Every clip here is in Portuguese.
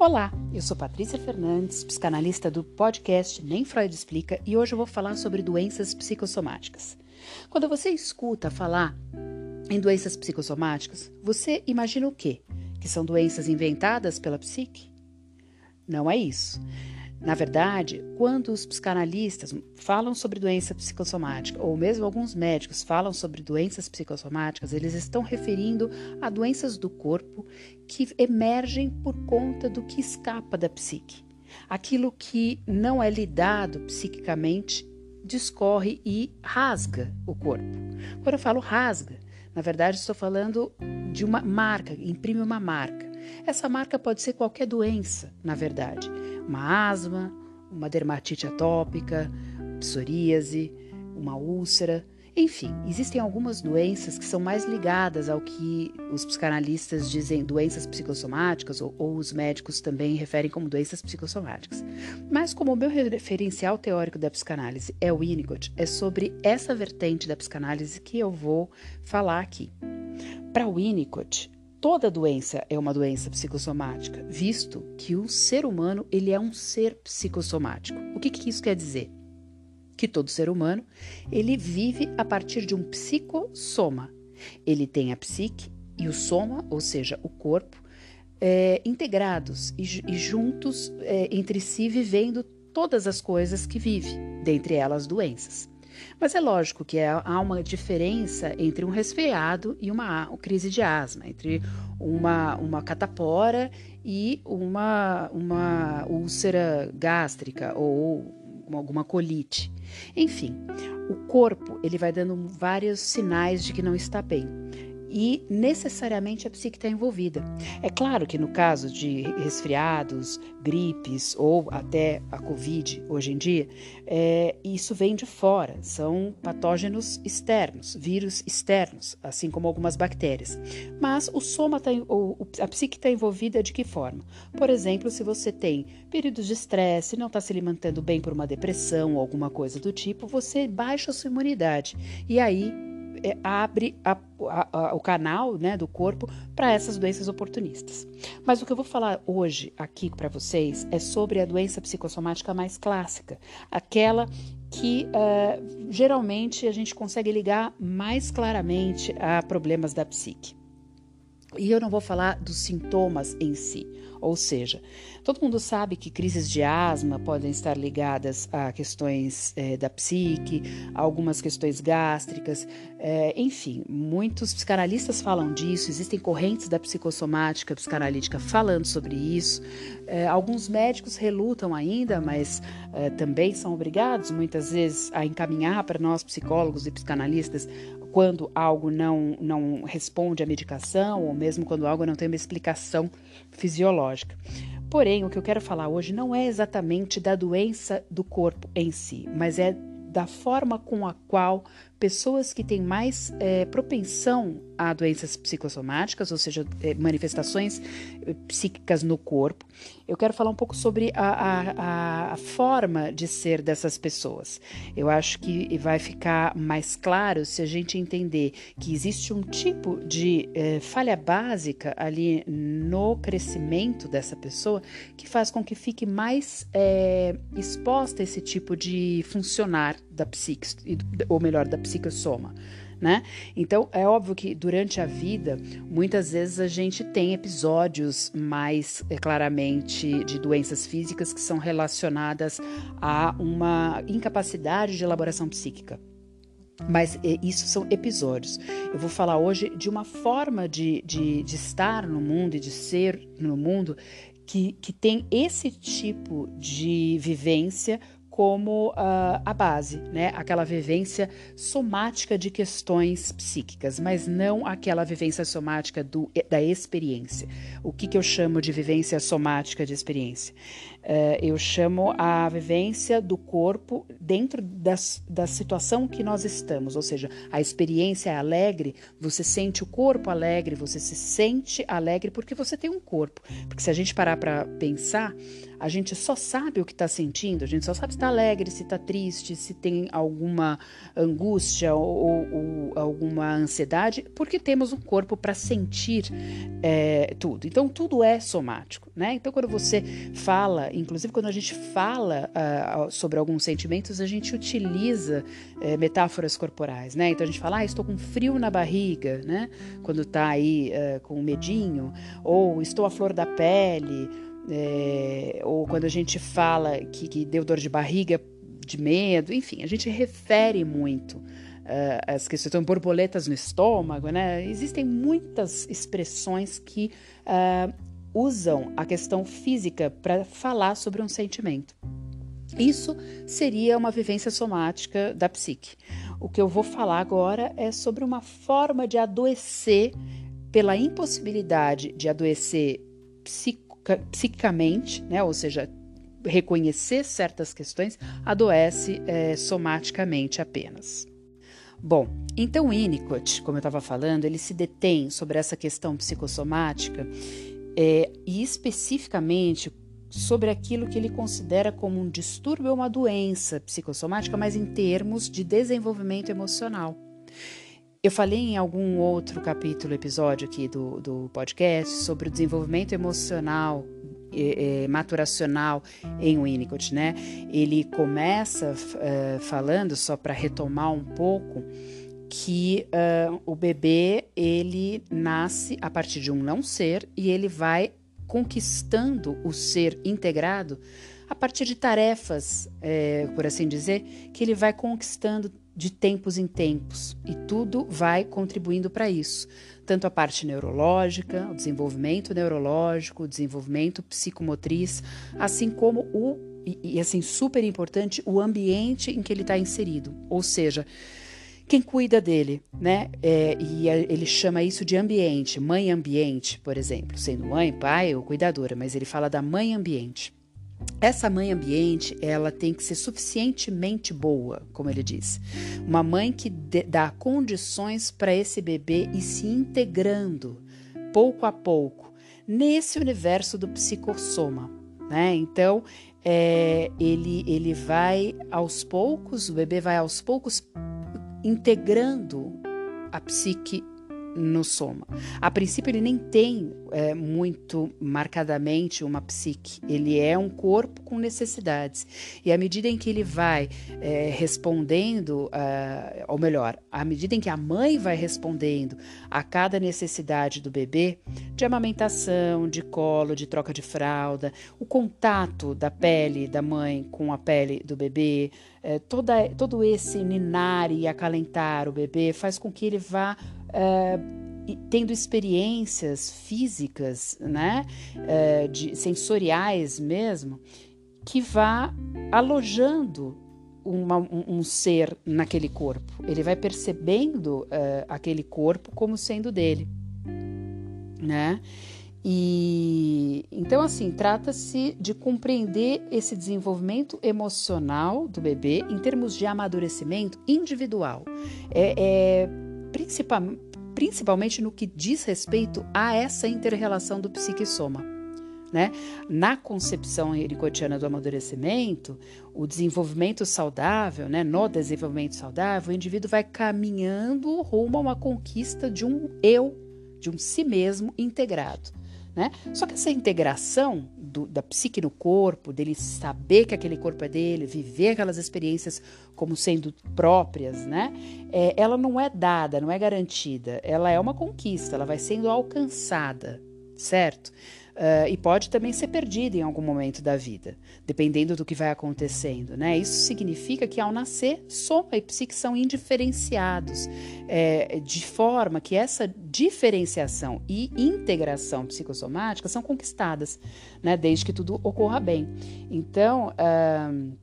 Olá, eu sou Patrícia Fernandes, psicanalista do podcast Nem Freud Explica, e hoje eu vou falar sobre doenças psicossomáticas. Quando você escuta falar em doenças psicossomáticas, você imagina o quê? Que são doenças inventadas pela psique? Não é isso. Na verdade, quando os psicanalistas falam sobre doença psicossomática, ou mesmo alguns médicos falam sobre doenças psicossomáticas, eles estão referindo a doenças do corpo que emergem por conta do que escapa da psique. Aquilo que não é lidado psiquicamente discorre e rasga o corpo. Quando eu falo rasga, na verdade estou falando de uma marca, imprime uma marca. Essa marca pode ser qualquer doença, na verdade uma asma, uma dermatite atópica, psoríase, uma úlcera. Enfim, existem algumas doenças que são mais ligadas ao que os psicanalistas dizem doenças psicossomáticas, ou, ou, os médicos também referem como doenças psicossomáticas. Mas, como o meu referencial teórico da psicanálise é o Winnicott, é sobre essa vertente da psicanálise que eu vou falar aqui. Para Winnicott, Toda doença é uma doença psicossomática, visto que o ser humano ele é um ser psicossomático. O que, que isso quer dizer? Que todo ser humano ele vive a partir de um psicossoma. Ele tem a psique e o soma, ou seja, o corpo, é, integrados e, e juntos é, entre si, vivendo todas as coisas que vive, dentre elas doenças. Mas é lógico que há uma diferença entre um resfriado e uma, uma crise de asma, entre uma, uma catapora e uma, uma úlcera gástrica ou alguma colite. Enfim, o corpo ele vai dando vários sinais de que não está bem e necessariamente a psique está envolvida. É claro que no caso de resfriados, gripes ou até a Covid hoje em dia, é, isso vem de fora, são patógenos externos, vírus externos, assim como algumas bactérias. Mas o soma tá, ou a psique está envolvida de que forma? Por exemplo, se você tem períodos de estresse, não está se alimentando bem por uma depressão ou alguma coisa do tipo, você baixa a sua imunidade e aí abre a, a, a, o canal né, do corpo para essas doenças oportunistas. Mas o que eu vou falar hoje aqui para vocês é sobre a doença psicossomática mais clássica, aquela que uh, geralmente a gente consegue ligar mais claramente a problemas da psique. E eu não vou falar dos sintomas em si, ou seja, todo mundo sabe que crises de asma podem estar ligadas a questões é, da psique, a algumas questões gástricas, é, enfim, muitos psicanalistas falam disso, existem correntes da psicossomática psicanalítica falando sobre isso. É, alguns médicos relutam ainda, mas também são obrigados muitas vezes a encaminhar para nós psicólogos e psicanalistas quando algo não, não responde à medicação ou mesmo quando algo não tem uma explicação fisiológica. Porém, o que eu quero falar hoje não é exatamente da doença do corpo em si, mas é da forma com a qual pessoas que têm mais é, propensão a doenças psicossomáticas, ou seja, é, manifestações é, psíquicas no corpo. Eu quero falar um pouco sobre a, a, a, forma de ser dessas pessoas. Eu acho que vai ficar mais claro se a gente entender que existe um tipo de é, falha básica ali no crescimento dessa pessoa que faz com que fique mais exposta a esse tipo de funcionar da psique, ou melhor, da psicossoma né? Então é óbvio que durante a vida, muitas vezes a gente tem episódios mais é, claramente de doenças físicas que são relacionadas a uma incapacidade de elaboração psíquica. Mas é, isso são episódios. Eu vou falar hoje de uma forma de, de, de estar no mundo e de ser no mundo que, que tem esse tipo de vivência como uh, a base, né? Aquela vivência somática de questões psíquicas, mas não aquela vivência somática do, da experiência. O que, que eu chamo de vivência somática de experiência? Uh, eu chamo a vivência do corpo dentro das, da situação que nós estamos, ou seja, a experiência é alegre, você sente o corpo alegre, você se sente alegre porque você tem um corpo. Porque se a gente parar para pensar, a gente só sabe o que está sentindo, a gente só sabe se está alegre, se está triste, se tem alguma angústia ou, ou, alguma ansiedade, porque temos um corpo para sentir é, tudo. Então, tudo é somático, né? Então, quando você fala, inclusive quando a gente fala uh, sobre alguns sentimentos, a gente utiliza uh, metáforas corporais, né? Então, a gente fala, ah, estou com frio na barriga, né? Quando está aí uh, com medinho, ou estou à flor da pele, é, ou quando a gente fala que, que, deu dor de barriga de medo, enfim, a gente refere muito uh, as questões, então, borboletas no estômago, né? Existem muitas expressões que uh, usam a questão física para falar sobre um sentimento. Isso seria uma vivência somática da psique. O que eu vou falar agora é sobre uma forma de adoecer pela impossibilidade de adoecer psica, psicamente, né? ou seja, reconhecer certas questões, adoece é, somaticamente apenas. Bom, então Winnicott, como eu estava falando, ele se detém sobre essa questão psicossomática é, e especificamente sobre aquilo que ele considera como um distúrbio ou uma doença psicossomática, mas em termos de desenvolvimento emocional. Eu falei em algum outro capítulo, episódio aqui do, do podcast sobre o desenvolvimento emocional, é, maturacional em Winnicott, né? Ele começa uh, falando, só para retomar um pouco, que uh, o bebê ele nasce a partir de um não ser e ele vai conquistando o ser integrado a partir de tarefas, é, por assim dizer, que ele vai conquistando de tempos em tempos e tudo vai contribuindo para isso. Tanto a parte neurológica, o desenvolvimento neurológico, o desenvolvimento psicomotriz, assim como o, e, e assim, super importante, o ambiente em que ele está inserido. Ou seja, quem cuida dele, né? É, e ele chama isso de ambiente, mãe ambiente, por exemplo, sendo mãe, pai ou cuidadora, mas ele fala da mãe ambiente. Essa mãe ambiente, ela tem que ser suficientemente boa, como ele diz. Uma mãe que dá condições para esse bebê ir se integrando pouco a pouco nesse universo do psicossoma, né? Então, é, ele, ele vai aos poucos, o bebê vai aos poucos integrando a psique no soma. A princípio, ele nem tem é, muito marcadamente uma psique, ele é um corpo com necessidades. E à medida em que ele vai é, respondendo, uh, ou melhor, à medida em que a mãe vai respondendo a cada necessidade do bebê, de amamentação, de colo, de troca de fralda, o contato da pele da mãe com a pele do bebê, é, toda, todo esse ninar e acalentar o bebê faz com que ele vá uh, tendo experiências físicas, né, uh, de, sensoriais mesmo, que vá alojando uma, um, um, ser naquele corpo. Ele vai percebendo uh, aquele corpo como sendo dele, né? E então, assim, trata-se de compreender esse desenvolvimento emocional do bebê em termos de amadurecimento individual. É, é principalmente no que diz respeito a essa inter-relação do psique e soma. Né? Na concepção ericotiana do amadurecimento, o desenvolvimento saudável, né? no desenvolvimento saudável, o indivíduo vai caminhando rumo a uma conquista de um eu, de um si mesmo integrado. Né? Só que essa integração do, da psique no corpo, dele saber que aquele corpo é dele, viver aquelas experiências como sendo próprias, né? É, ela não é dada, não é garantida, ela é uma conquista, ela vai sendo alcançada, certo? Uh, e pode também ser perdida em algum momento da vida, dependendo do que vai acontecendo. Né? Isso significa que ao nascer, soma e psique são indiferenciados, é, de forma que essa diferenciação e integração psicossomática são conquistadas, né? desde que tudo ocorra bem. Então, uh,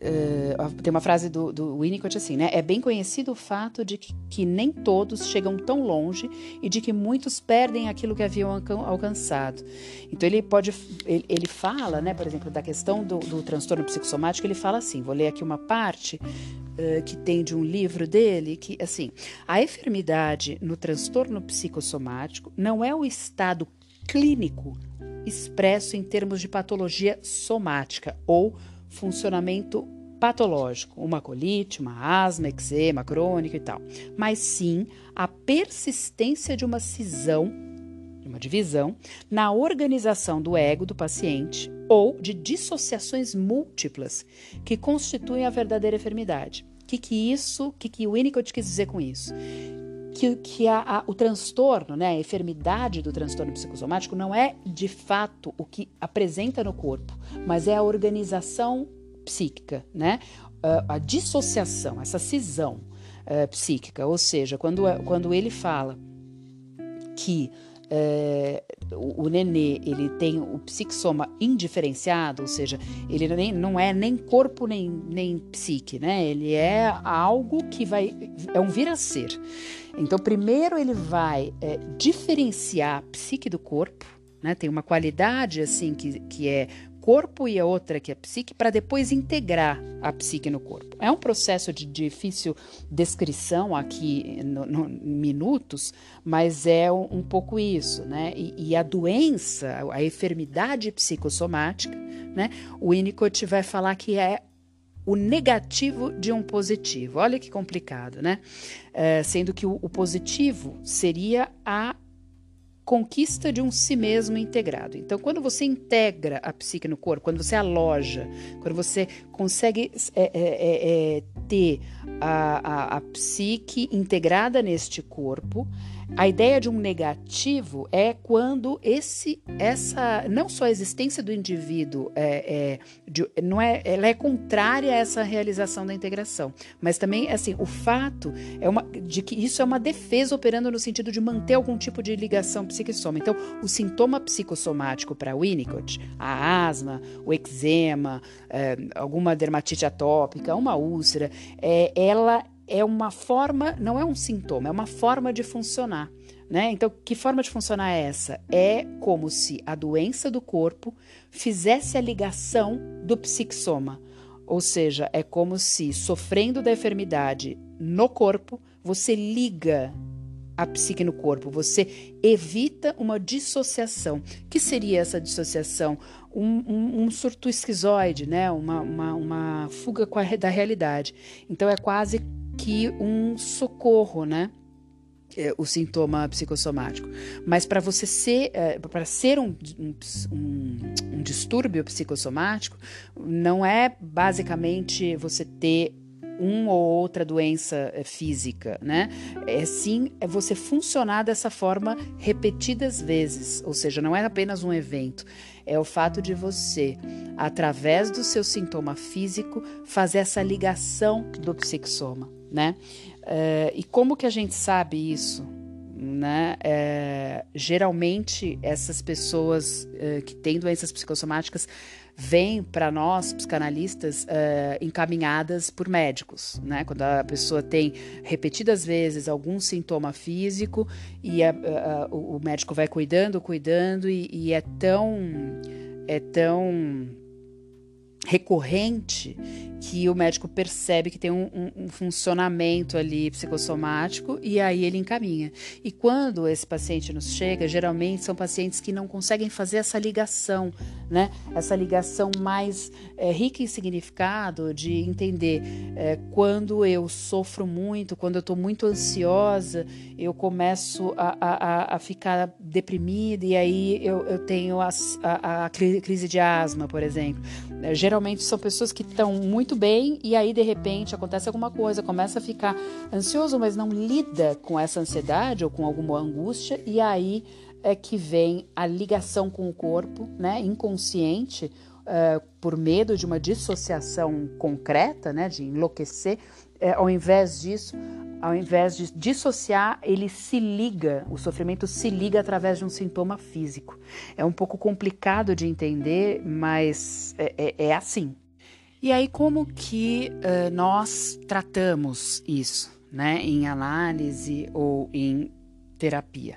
Uh, tem uma frase do, do Winnicott assim, né? É bem conhecido o fato de que, que, nem todos chegam tão longe e de que muitos perdem aquilo que haviam alcançado. Então ele pode, ele, ele fala, né? Por exemplo, da questão do, do, transtorno psicossomático, ele fala assim. Vou ler aqui uma parte uh, que tem de um livro dele que, assim, a enfermidade no transtorno psicossomático não é o estado clínico expresso em termos de patologia somática ou funcionamento patológico, uma colite, uma asma, eczema crônico e tal, mas sim a persistência de uma cisão, de uma divisão, na organização do ego do paciente ou de dissociações múltiplas que constituem a verdadeira enfermidade. O que, que isso, o que, que o Winnicott quis dizer com isso? Que, que a, a, o transtorno, né, a enfermidade do transtorno psicossomático não é de fato o que apresenta no corpo, mas é a organização psíquica, né? Uh, a dissociação, essa cisão uh, psíquica. Ou seja, quando, quando ele fala que é, o, o, nenê ele tem o psiquisoma indiferenciado, ou seja, ele nem, não é nem corpo nem, nem psique, né? Ele é algo que vai. é um vir a ser. Então, primeiro ele vai é, diferenciar a psique do corpo, né? Tem uma qualidade assim que, que é corpo e a outra que é psique, para depois integrar a psique no corpo. É um processo de difícil descrição aqui no, no minutos, mas é um, um pouco isso, né? E, e, a doença, a enfermidade psicossomática, né? O Winnicott vai falar que é o negativo de um positivo. Olha que complicado, né? É, sendo que o, o positivo seria a conquista de um si mesmo integrado. Então, quando você integra a psique no corpo, quando você aloja, quando você consegue é, é, é, é ter a, a, a psique integrada neste corpo, a ideia de um negativo é quando esse, essa, não só a existência do indivíduo é, é de, não é, ela é contrária a essa realização da integração, mas também assim o fato é uma de que isso é uma defesa operando no sentido de manter algum tipo de ligação psiquissoma. Então, o sintoma psicossomático para Winnicott, a asma, o eczema, é, alguma dermatite atópica, uma úlcera, é, ela é uma forma, não é um sintoma, é uma forma de funcionar. Né? Então, que forma de funcionar é essa? É como se a doença do corpo fizesse a ligação do psixoma. Ou seja, é como se, sofrendo da enfermidade no corpo, você liga a psique no corpo, você evita uma dissociação. que seria essa dissociação? Um, um, um surto esquizoide, né? uma, uma, uma fuga a, da realidade. Então, é quase que um socorro, né? É, o sintoma psicossomático. Mas para você ser, é, para ser um, um, um, distúrbio psicossomático, não é basicamente você ter uma ou outra doença é, física, né? É sim é você funcionar dessa forma repetidas vezes, ou seja, não é apenas um evento, é o fato de você, através do seu sintoma físico, fazer essa ligação do psixoma né? Uh, e como que a gente sabe isso? Né? Uh, geralmente essas pessoas uh, que têm doenças psicossomáticas vêm para nós, psicanalistas, encaminhadas por médicos, né? Quando a pessoa tem repetidas vezes algum sintoma físico e a, a, o médico vai cuidando, cuidando e, e é tão é tão recorrente que o médico percebe que tem um, um, um, funcionamento ali psicossomático e aí ele encaminha. E quando esse paciente nos chega, geralmente são pacientes que não conseguem fazer essa ligação, né? Essa ligação mais é, rica em significado de entender é, quando eu sofro muito, quando eu estou muito ansiosa, eu começo a, a, a, ficar deprimida e aí eu, eu tenho a, a, a crise de asma, por exemplo. É, geralmente são pessoas que estão muito bem e aí de repente acontece alguma coisa, começa a ficar ansioso, mas não lida com essa ansiedade ou com alguma angústia e aí é que vem a ligação com o corpo, né, inconsciente, uh, por medo de uma dissociação concreta, né, de enlouquecer. Uh, ao invés disso, ao invés de dissociar, ele se liga, o sofrimento se liga através de um sintoma físico. É um pouco complicado de entender, mas é, é, é assim. E aí, como que uh, nós tratamos isso, né, em análise ou em terapia?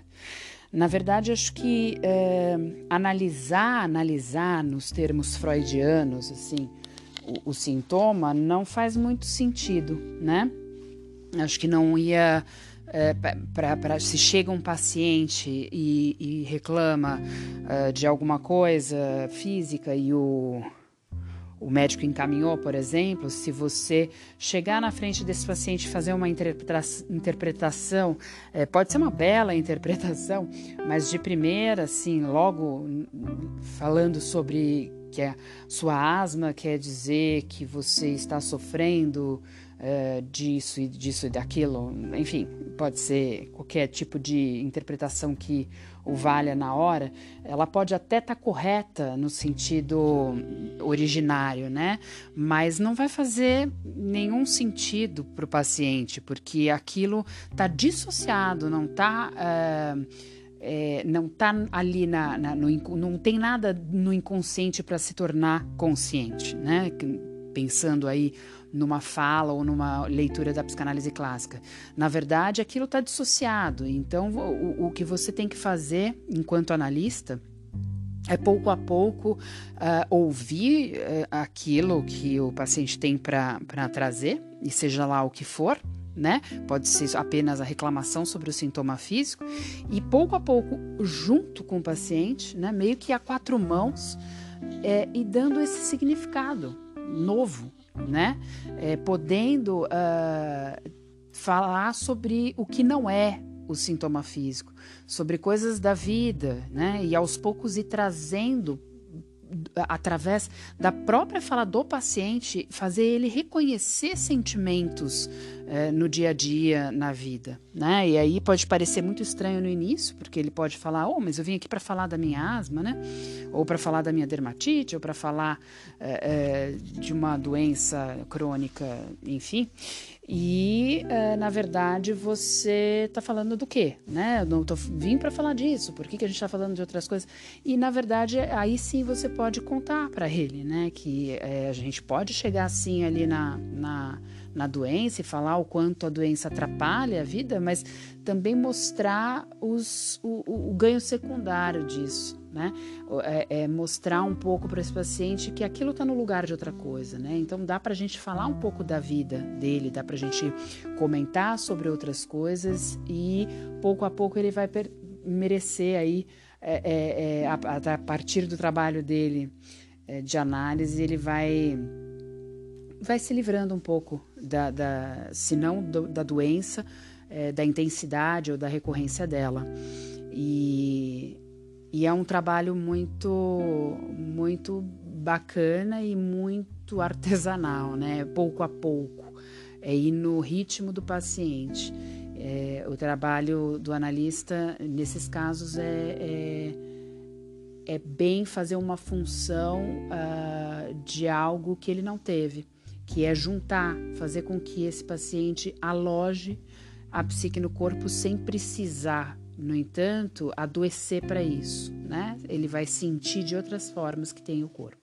Na verdade, acho que uh, analisar, analisar nos termos freudianos, assim, o, o sintoma não faz muito sentido, né? Acho que não ia. É, para se chega um paciente e, e reclama uh, de alguma coisa física e o, o médico encaminhou, por exemplo, se você chegar na frente desse paciente e fazer uma interpretação, é, pode ser uma bela interpretação, mas de primeira, assim, logo falando sobre que a sua asma quer dizer que você está sofrendo uh, disso e disso e daquilo, enfim, pode ser qualquer tipo de interpretação que o valha na hora, ela pode até estar tá correta no sentido originário, né? Mas não vai fazer nenhum sentido para o paciente, porque aquilo está dissociado, não está. Uh, é, não está ali na, na no, não tem nada no inconsciente para se tornar consciente, né? Pensando aí numa fala ou numa leitura da psicanálise clássica. Na verdade, aquilo está dissociado. Então, o, o, que você tem que fazer enquanto analista é pouco a pouco uh, ouvir uh, aquilo que o paciente tem para trazer, e seja lá o que for, né? Pode ser apenas a reclamação sobre o sintoma físico, e pouco a pouco, junto com o paciente, né? meio que a quatro mãos, é, e dando esse significado novo né? É, podendo uh, falar sobre o que não é o sintoma físico, sobre coisas da vida, né? E aos poucos ir trazendo através da própria fala do paciente, fazer ele reconhecer sentimentos é, no dia a dia, na vida, né? E aí pode parecer muito estranho no início, porque ele pode falar, oh, mas eu vim aqui para falar da minha asma, né? Ou para falar da minha dermatite, ou para falar é, é, de uma doença crônica, enfim. E, uh, na verdade, você está falando do quê? Né? Eu não tô, vim para falar disso, por que, que a gente está falando de outras coisas? E, na verdade, aí sim você pode contar para ele, né? Que é, a gente pode chegar assim ali na, na, na doença e falar o quanto a doença atrapalha a vida, mas também mostrar os, o, o, o ganho secundário disso né? É, é mostrar um pouco para esse paciente que aquilo está no lugar de outra coisa, né? Então dá para a gente falar um pouco da vida dele, dá para a gente comentar sobre outras coisas e pouco a pouco ele vai merecer aí é, é, é a, a, partir do trabalho dele é, de análise ele vai vai se livrando um pouco da, da se não do, da doença é, da intensidade ou da recorrência dela e e é um trabalho muito, muito bacana e muito artesanal, né? Pouco a pouco, é ir no ritmo do paciente. É, o trabalho do analista, nesses casos, é, é, é bem fazer uma função uh, de algo que ele não teve, que é juntar, fazer com que esse paciente aloje a psique no corpo sem precisar no entanto, adoecer para isso, né? Ele vai sentir de outras formas que tem o corpo.